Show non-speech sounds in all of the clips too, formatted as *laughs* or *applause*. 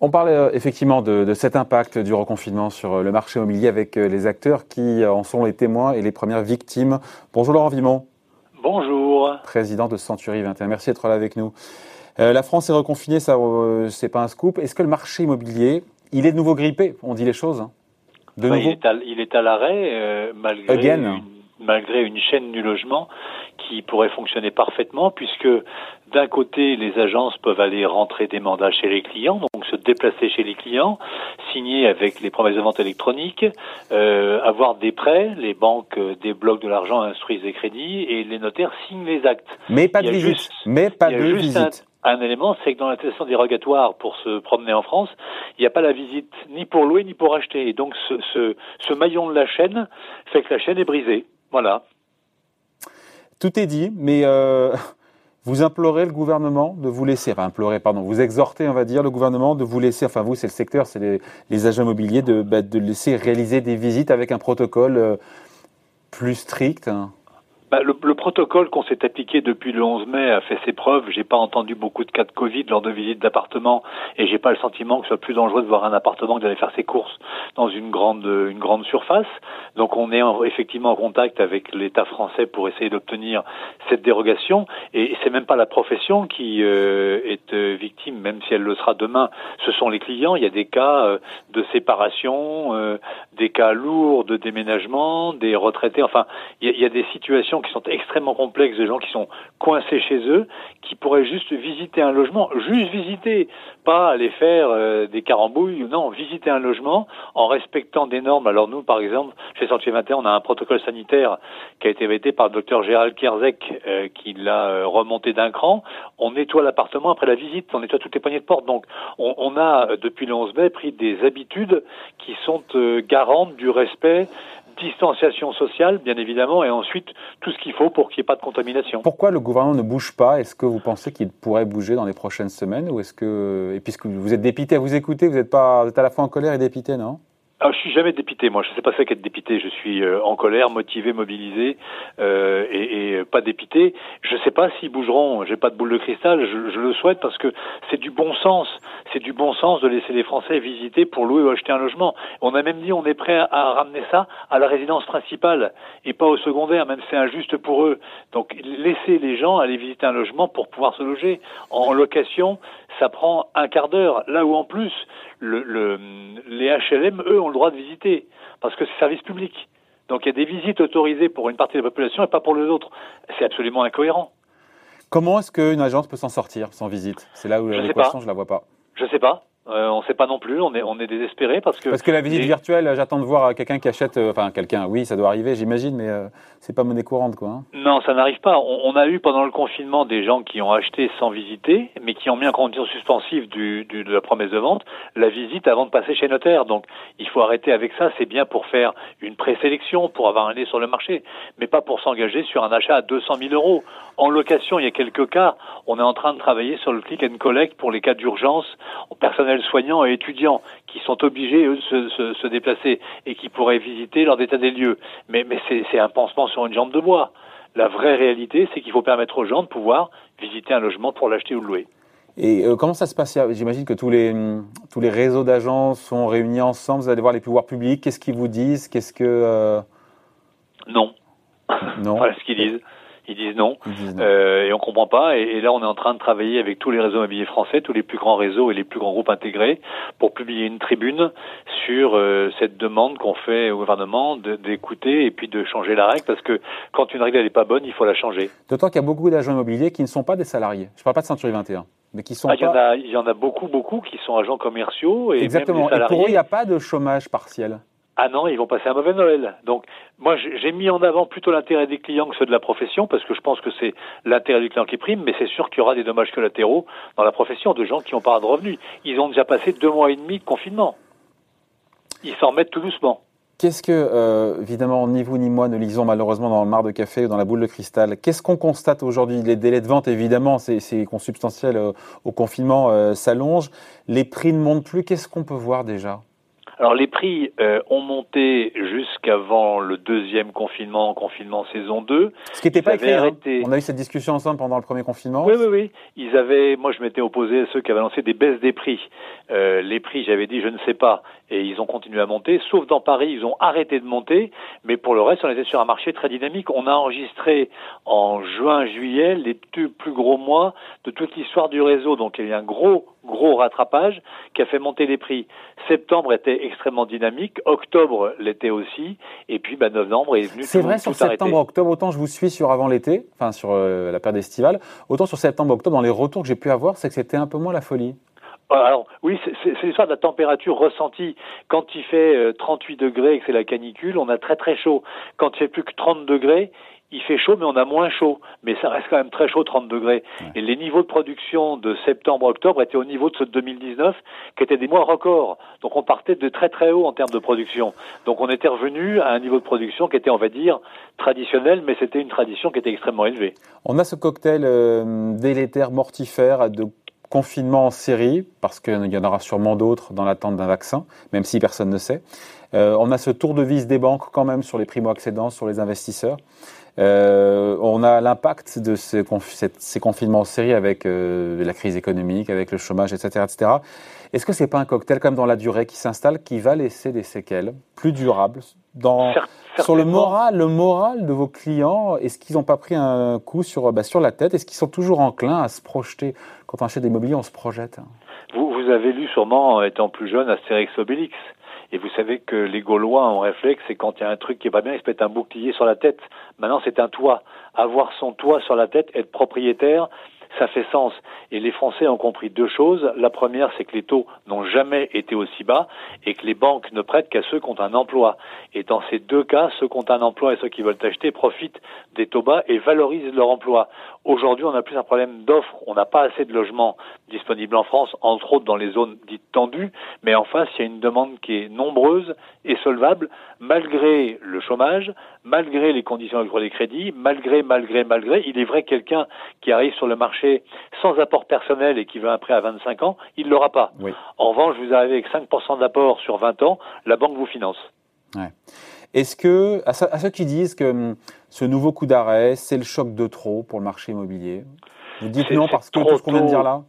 On parlait euh, effectivement de, cet impact du reconfinement sur euh, le marché immobilier avec euh, les acteurs qui en sont les témoins et les premières victimes. Bonjour Laurent Vimon. Bonjour. Président de Century 21. Merci d'être là avec nous. la France est reconfinée, ça c'est pas un scoop. Est-ce que le marché immobilier, il est de nouveau grippé? On dit les choses. Hein. de nouveau. Il est à, l'arrêt malgré une, malgré une chaîne du logement qui pourrait fonctionner parfaitement puisque d'un côté, les agences peuvent aller rentrer des mandats chez les clients, donc se déplacer chez les clients, signer avec les promesses de vente électroniques, euh, avoir des prêts, les banques débloquent de l'argent, instruisent des crédits et les notaires signent les actes. Mais pas de visite. Mais pas de visite. Un, élément, c'est que dans l'attestation dérogatoire pour se promener en France, il n'y a pas la visite ni pour louer ni pour acheter. Et donc ce, ce, ce maillon de la chaîne fait que la chaîne est brisée. Voilà. Tout est dit, mais euh, *laughs* vous implorez le gouvernement de vous laisser, enfin implorez, pardon, vous exhortez, on va dire, le gouvernement de vous laisser, enfin vous, c'est le secteur, c'est les, agents immobiliers, de, bah, de laisser réaliser des visites avec un protocole euh, plus strict. Hein. Bah, le, le, protocole qu'on s'est appliqué depuis le 11 mai a fait ses preuves. J'ai pas entendu beaucoup de cas de Covid lors de visites d'appartements et j'ai pas le sentiment que ce soit plus dangereux de voir un appartement que d'aller faire ses courses dans une grande une grande surface. Donc on est effectivement en contact avec l'État français pour essayer d'obtenir cette dérogation et c'est même pas la profession qui euh, est euh, victime, même si elle le sera demain. Ce sont les clients. Il y a des cas euh, de séparation, des cas lourds de déménagement, des retraités. Enfin, il y a des situations qui sont extrêmement complexes, des gens qui sont coincés chez eux, qui pourraient juste visiter un logement, juste visiter, pas aller faire euh, des carambouilles, non, visiter un logement en respectant des normes. Alors nous, par exemple, chez Santé 21, on a un protocole sanitaire qui a été vêté par le docteur Gérald Kierzek, euh, qui l'a euh, remonté d'un cran. On nettoie l'appartement après la visite, on nettoie toutes les poignées de porte. Donc on, a, depuis le 11 mai, pris des habitudes qui sont du respect distanciation sociale, bien évidemment, et ensuite tout ce qu'il faut pour qu'il n'y ait pas de contamination. Pourquoi le gouvernement ne bouge pas? Est-ce que vous pensez qu'il pourrait bouger dans les prochaines semaines ou est-ce que, et puisque vous êtes dépité à vous écouter, vous êtes pas, vous êtes à la fois en colère et dépité, non? Ah, je suis jamais dépité, moi. Je sais pas ça qu'être dépité. Je suis euh, en colère, motivé, mobilisé euh, et, et, pas dépité. Je sais pas s'ils bougeront. J'ai pas de boule de cristal. Je, je le souhaite parce que c'est du bon sens. C'est du bon sens de laisser les Français visiter pour louer ou acheter un logement. On a même dit on est prêt à, ramener ça à la résidence principale et pas au secondaire, même c'est injuste pour eux. Donc laisser les gens aller visiter un logement pour pouvoir se loger en location, ça prend un quart d'heure. Là où en plus le, le, les HLM, eux, le droit de visiter, parce que c'est service public. Donc il y a des visites autorisées pour une partie de la population et pas pour les autres. C'est absolument incohérent. Comment est-ce qu'une agence peut s'en sortir sans visite? C'est là où l'équation, je la vois pas. Je sais pas. Euh, on ne sait pas non plus, on est, on est désespéré parce que. Parce que la visite virtuelle, j'attends de voir quelqu'un qui achète, euh, enfin quelqu'un, oui, ça doit arriver, j'imagine, mais euh, c'est pas monnaie courante, quoi. Hein. Non, ça n'arrive pas. On, a eu pendant le confinement des gens qui ont acheté sans visiter, mais qui ont mis en condition suspensive du, du, de la promesse de vente la visite avant de passer chez notaire. Donc, il faut arrêter avec ça. C'est bien pour faire une présélection, pour avoir un nez sur le marché, mais pas pour s'engager sur un achat à 200 000 euros. En location, il y a quelques cas. On est en train de travailler sur le click and collect pour les cas d'urgence, personnel soignant et étudiants qui sont obligés, eux, de se, se, déplacer et qui pourraient visiter leur état des lieux. Mais, mais c'est un pansement sur une jambe de bois. La vraie réalité, c'est qu'il faut permettre aux gens de pouvoir visiter un logement pour l'acheter ou le louer. Et euh, comment ça se passe? J'imagine que tous les, tous les réseaux d'agents sont réunis ensemble. Vous allez voir les pouvoirs publics. Qu'est-ce qu'ils vous disent? Qu'est-ce que euh, Non. Non. *laughs* voilà ce qu'ils disent. Ils disent non, Euh, et on comprend pas. Et, là, on est en train de travailler avec tous les réseaux immobiliers français, tous les plus grands réseaux et les plus grands groupes intégrés, pour publier une tribune sur euh, cette demande qu'on fait au gouvernement d'écouter et puis de changer la règle, parce que quand une règle n'est pas bonne, il faut la changer. D'autant qu'il y a beaucoup d'agents immobiliers qui ne sont pas des salariés. Je parle pas de Century 21. Mais qui sont ah, il, y en a, il y en a beaucoup, beaucoup qui sont agents commerciaux et Exactement. Même et pour eux, il n'y a pas de chômage partiel. Ah non, ils vont passer un mauvais Noël. Donc, moi, j'ai mis en avant plutôt l'intérêt des clients que ceux de la profession, parce que je pense que c'est l'intérêt du client qui prime, mais c'est sûr qu'il y aura des dommages collatéraux dans la profession de gens qui n'ont pas de revenus. Ils ont déjà passé deux mois et demi de confinement. Ils s'en remettent tout doucement. Qu'est-ce que, euh, évidemment, ni vous ni moi ne lisons malheureusement dans le mar de café ou dans la boule de cristal. Qu'est-ce qu'on constate aujourd'hui? Les délais de vente, évidemment, c'est consubstantiel euh, au confinement, euh, s'allongent. Les prix ne montent plus. Qu'est-ce qu'on peut voir déjà? Alors les prix euh, ont monté jusqu'avant le deuxième confinement, confinement saison 2. Ce qui n'était pas écrit. Hein. On a eu cette discussion ensemble pendant le premier confinement. Oui, oui, oui. Ils avaient, moi je m'étais opposé à ceux qui avaient lancé des baisses des prix. Euh, les prix, j'avais dit je ne sais pas, et ils ont continué à monter. Sauf dans Paris, ils ont arrêté de monter, mais pour le reste, on était sur un marché très dynamique. On a enregistré en juin, juillet les deux plus gros mois de toute l'histoire du réseau. Donc il y a eu un gros gros rattrapage qui a fait monter les prix. Septembre était extrêmement dynamique, octobre l'était aussi, et puis bah, novembre est venu. C'est vrai sur septembre, octobre, autant je vous suis sur avant l'été, enfin sur euh, la période estivale, autant sur septembre, octobre, dans les retours que j'ai pu avoir, c'est que c'était un peu moins la folie. Euh, alors oui, c'est l'histoire de la température ressentie. Quand il fait 38 euh, degrés et que c'est la canicule, on a très très chaud. Quand il fait plus que 30 degrés, il fait chaud, mais on a moins chaud. Mais ça reste quand même très chaud, 30 degrés. Et les niveaux de production de septembre-octobre étaient au niveau de ceux de 2019, qui étaient des mois records. Donc on partait de très très haut en termes de production. Donc on était revenu à un niveau de production qui était, on va dire, traditionnel, mais c'était une tradition qui était extrêmement élevée. On a ce cocktail euh, délétère, mortifère, de confinement en série, parce qu'il y en aura sûrement d'autres dans l'attente d'un vaccin, même si personne ne sait. Euh, on a ce tour de vis des banques quand même sur les primo-accédants, sur les investisseurs. Euh, on a l'impact de ces, confinements en série avec euh, la crise économique, avec le chômage, etc. etc. Est-ce que c'est pas un cocktail comme dans la durée qui s'installe, qui va laisser des séquelles plus durables dans, sur le moral, le moral de vos clients Est-ce qu'ils n'ont pas pris un coup sur, bah, sur la tête? Est-ce qu'ils sont toujours enclins à se projeter? Quand on achète des mobiliers, on se projette. Vous, vous avez lu sûrement, étant plus jeune, Astérix Obélix. Et vous savez que les Gaulois ont réflexe, c'est quand il y a un truc qui est pas bien, ils se mettent un bouclier sur la tête. Maintenant, c'est un toit. Avoir son toit sur la tête, être propriétaire, ça fait sens. Et les Français ont compris deux choses. La première, c'est que les taux n'ont jamais été aussi bas et que les banques ne prêtent qu'à ceux qui ont un emploi. Et dans ces deux cas, ceux qui ont un emploi et ceux qui veulent acheter profitent des taux bas et valorisent leur emploi. Aujourd'hui, on a plus un problème d'offre. On n'a pas assez de logements disponibles en France, entre autres dans les zones dites tendues. Mais en face, il y a une demande qui est nombreuse et solvable, malgré le chômage, malgré les conditions pour les crédits, malgré, malgré, malgré. Il est vrai quelqu'un qui arrive sur le marché sans apport personnel et qui veut un prêt à 25 ans, il ne l'aura pas. En revanche, vous arrivez avec 5% d'apport sur 20 ans, la banque vous finance. Est-ce que, à, ceux qui disent que hum, ce nouveau coup d'arrêt, c'est le choc de trop pour le marché immobilier, vous dites non parce que tout ce qu'on vient de dire là?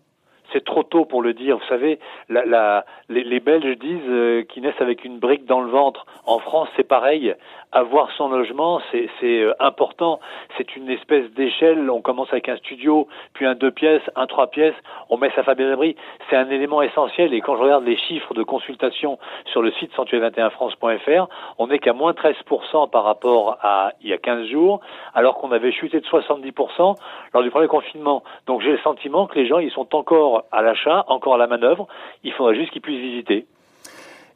C'est trop tôt pour le dire. Vous savez, la, la, les, les, Belges disent euh, qu'ils naissent avec une brique dans le ventre. En France, c'est pareil. Avoir son logement, c'est euh, important. C'est une espèce d'échelle. On commence avec un studio, puis un deux pièces, un trois pièces. On met sa famille d'abri. C'est un élément essentiel. Et quand je regarde les chiffres de consultation sur le site sanctuaire21france.fr, on n'est qu'à moins 13% par rapport à il y a 15 jours, alors qu'on avait chuté de 70% lors du premier confinement. Donc j'ai le sentiment que les gens, ils sont encore à l'achat, encore à la manœuvre. Il faudra juste qu'ils puissent visiter.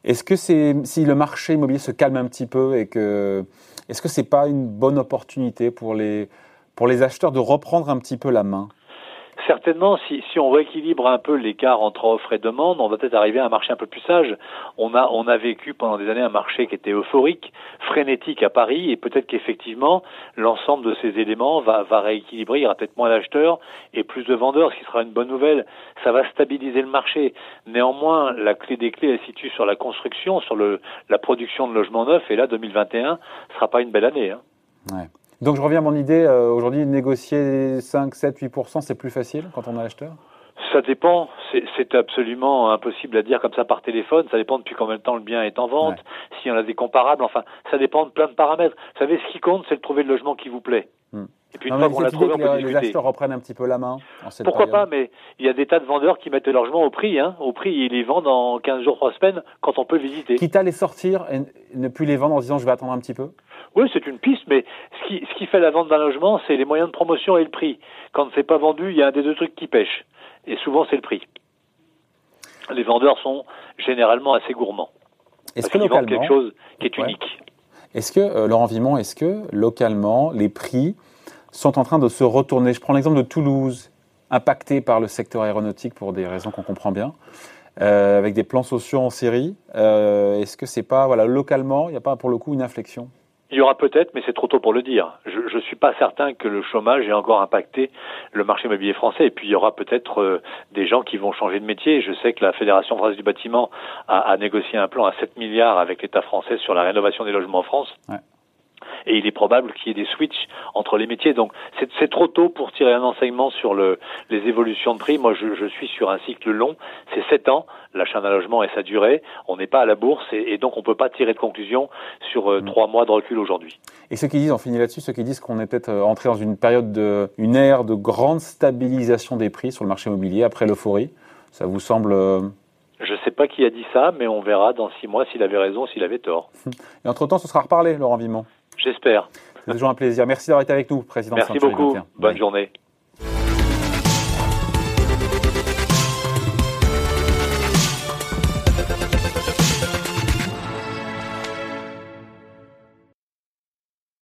Est-ce que c'est si le marché immobilier se calme un petit peu et que est-ce que c'est pas une bonne opportunité pour les pour les acheteurs de reprendre un petit peu la main? Certainement, si, si on rééquilibre un peu l'écart entre offre et demande, on va peut-être arriver à un marché un peu plus sage. On a, on a vécu pendant des années un marché qui était euphorique, frénétique à Paris, et peut-être qu'effectivement, l'ensemble de ces éléments va, va rééquilibrer. Il y aura peut-être moins d'acheteurs et plus de vendeurs, ce qui sera une bonne nouvelle. Ça va stabiliser le marché. Néanmoins, la clé des clés, elle se situe sur la construction, sur le, la production de logements neufs, et là, 2021 ne sera pas une belle année. Hein. Ouais. Donc je reviens à mon idée, euh, aujourd'hui négocier 5, 7, 8%, c'est plus facile quand on est acheteur? Ça dépend, c'est absolument impossible à dire comme ça par téléphone, ça dépend depuis combien de temps le bien est en vente, si on a des comparables, enfin, ça dépend de plein de paramètres. Vous savez, ce qui compte, c'est de trouver le logement qui vous plaît. Hmm. Et puis une fois qu'on l'a trouvé, on peut les, les acheteurs reprennent un petit peu la main. Pourquoi pas, mais il y a des tas de vendeurs qui mettent le logement au prix, hein, au prix, ils les vendent en 15 jours, 3 semaines, quand on peut visiter. Quitte à les sortir et ne plus les vendre en disant je vais attendre un petit peu oui, c'est une piste, mais ce qui, ce qui fait la vente d'un logement, c'est les moyens de promotion et le prix. Quand c'est pas vendu, il y a un des deux trucs qui pêche. Et souvent, c'est le prix. Les vendeurs sont généralement assez gourmands. Est-ce que localement, quelque chose qui est unique. Est-ce que, euh, Laurent Vimon, est-ce que localement, les prix sont en train de se retourner Je prends l'exemple de Toulouse, impacté par le secteur aéronautique pour des raisons qu'on comprend bien. Euh, avec des plans sociaux en série. Euh, est-ce que c'est pas, voilà, localement, il n'y a pas pour le coup une inflexion? Il y aura peut-être, mais c'est trop tôt pour le dire. Je ne suis pas certain que le chômage ait encore impacté le marché immobilier français. Et puis il y aura peut-être euh, des gens qui vont changer de métier. Je sais que la Fédération française du bâtiment a, a négocié un plan à 7 milliards avec l'État français sur la rénovation des logements en France. Ouais et il est probable qu'il y ait des switches entre les métiers. Donc c'est trop tôt pour tirer un enseignement sur le, les évolutions de prix. Moi, je, je suis sur un cycle long, c'est 7 ans, l'achat d'un logement et sa durée. On n'est pas à la bourse et, donc on ne peut pas tirer de conclusion sur euh, mm. trois mois de recul aujourd'hui. Et ceux qui disent, on finit là-dessus, ceux qui disent qu'on est peut-être euh, entré dans une période de, une ère de grande stabilisation des prix sur le marché immobilier après l'euphorie, ça vous semble euh, je ne sais pas qui a dit ça, mais on verra dans six mois s'il avait raison, s'il avait tort. *laughs* Et entre-temps, ce sera reparlé, Laurent Vimont. J'espère. C'est toujours un plaisir. Merci d'avoir été avec nous, Président. Merci beaucoup. Bonne journée.